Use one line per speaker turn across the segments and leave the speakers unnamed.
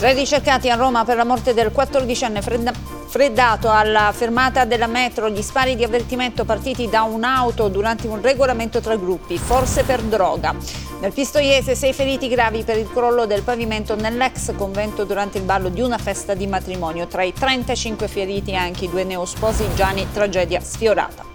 Tre ricercati a Roma per la morte del 14enne Fredda freddato alla fermata della metro gli spari di avvertimento partiti da un'auto durante un regolamento tra gruppi, forse per droga. Nel Pistoiese sei feriti gravi per il crollo del pavimento nell'ex convento durante il ballo di una festa di matrimonio. Tra i 35 feriti anche i due neosposi Gianni, tragedia sfiorata.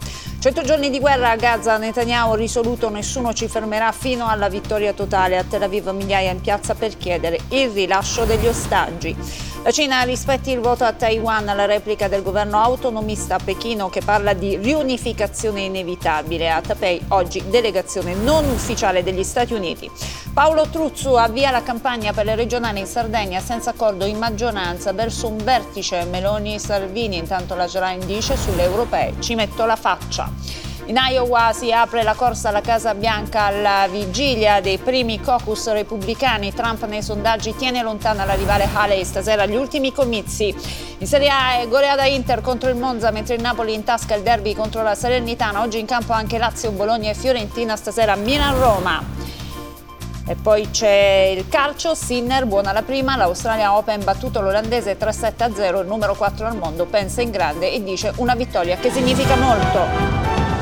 Cento giorni di guerra a Gaza, Netanyahu risoluto nessuno ci fermerà fino alla vittoria totale. A Tel Aviv migliaia in piazza per chiedere il rilascio degli ostaggi. La Cina rispetti il voto a Taiwan alla replica del governo autonomista a Pechino che parla di riunificazione inevitabile. A Taipei oggi delegazione non ufficiale degli Stati Uniti. Paolo Truzzu avvia la campagna per le regionali in Sardegna senza accordo in maggioranza verso un vertice Meloni-Salvini. Intanto la Gerain dice sulle europee ci metto la faccia. In Iowa si apre la corsa alla Casa Bianca alla vigilia dei primi caucus repubblicani. Trump nei sondaggi tiene lontana la rivale Haley stasera agli ultimi comizi. In Serie A è goleada Inter contro il Monza, mentre il Napoli in tasca il derby contro la Salernitana. Oggi in campo anche Lazio, Bologna e Fiorentina. Stasera Milan-Roma. E poi c'è il calcio, Sinner, buona la prima, l'Australia Open battuto l'olandese 3-7-0, il numero 4 al mondo, pensa in grande e dice una vittoria che significa molto.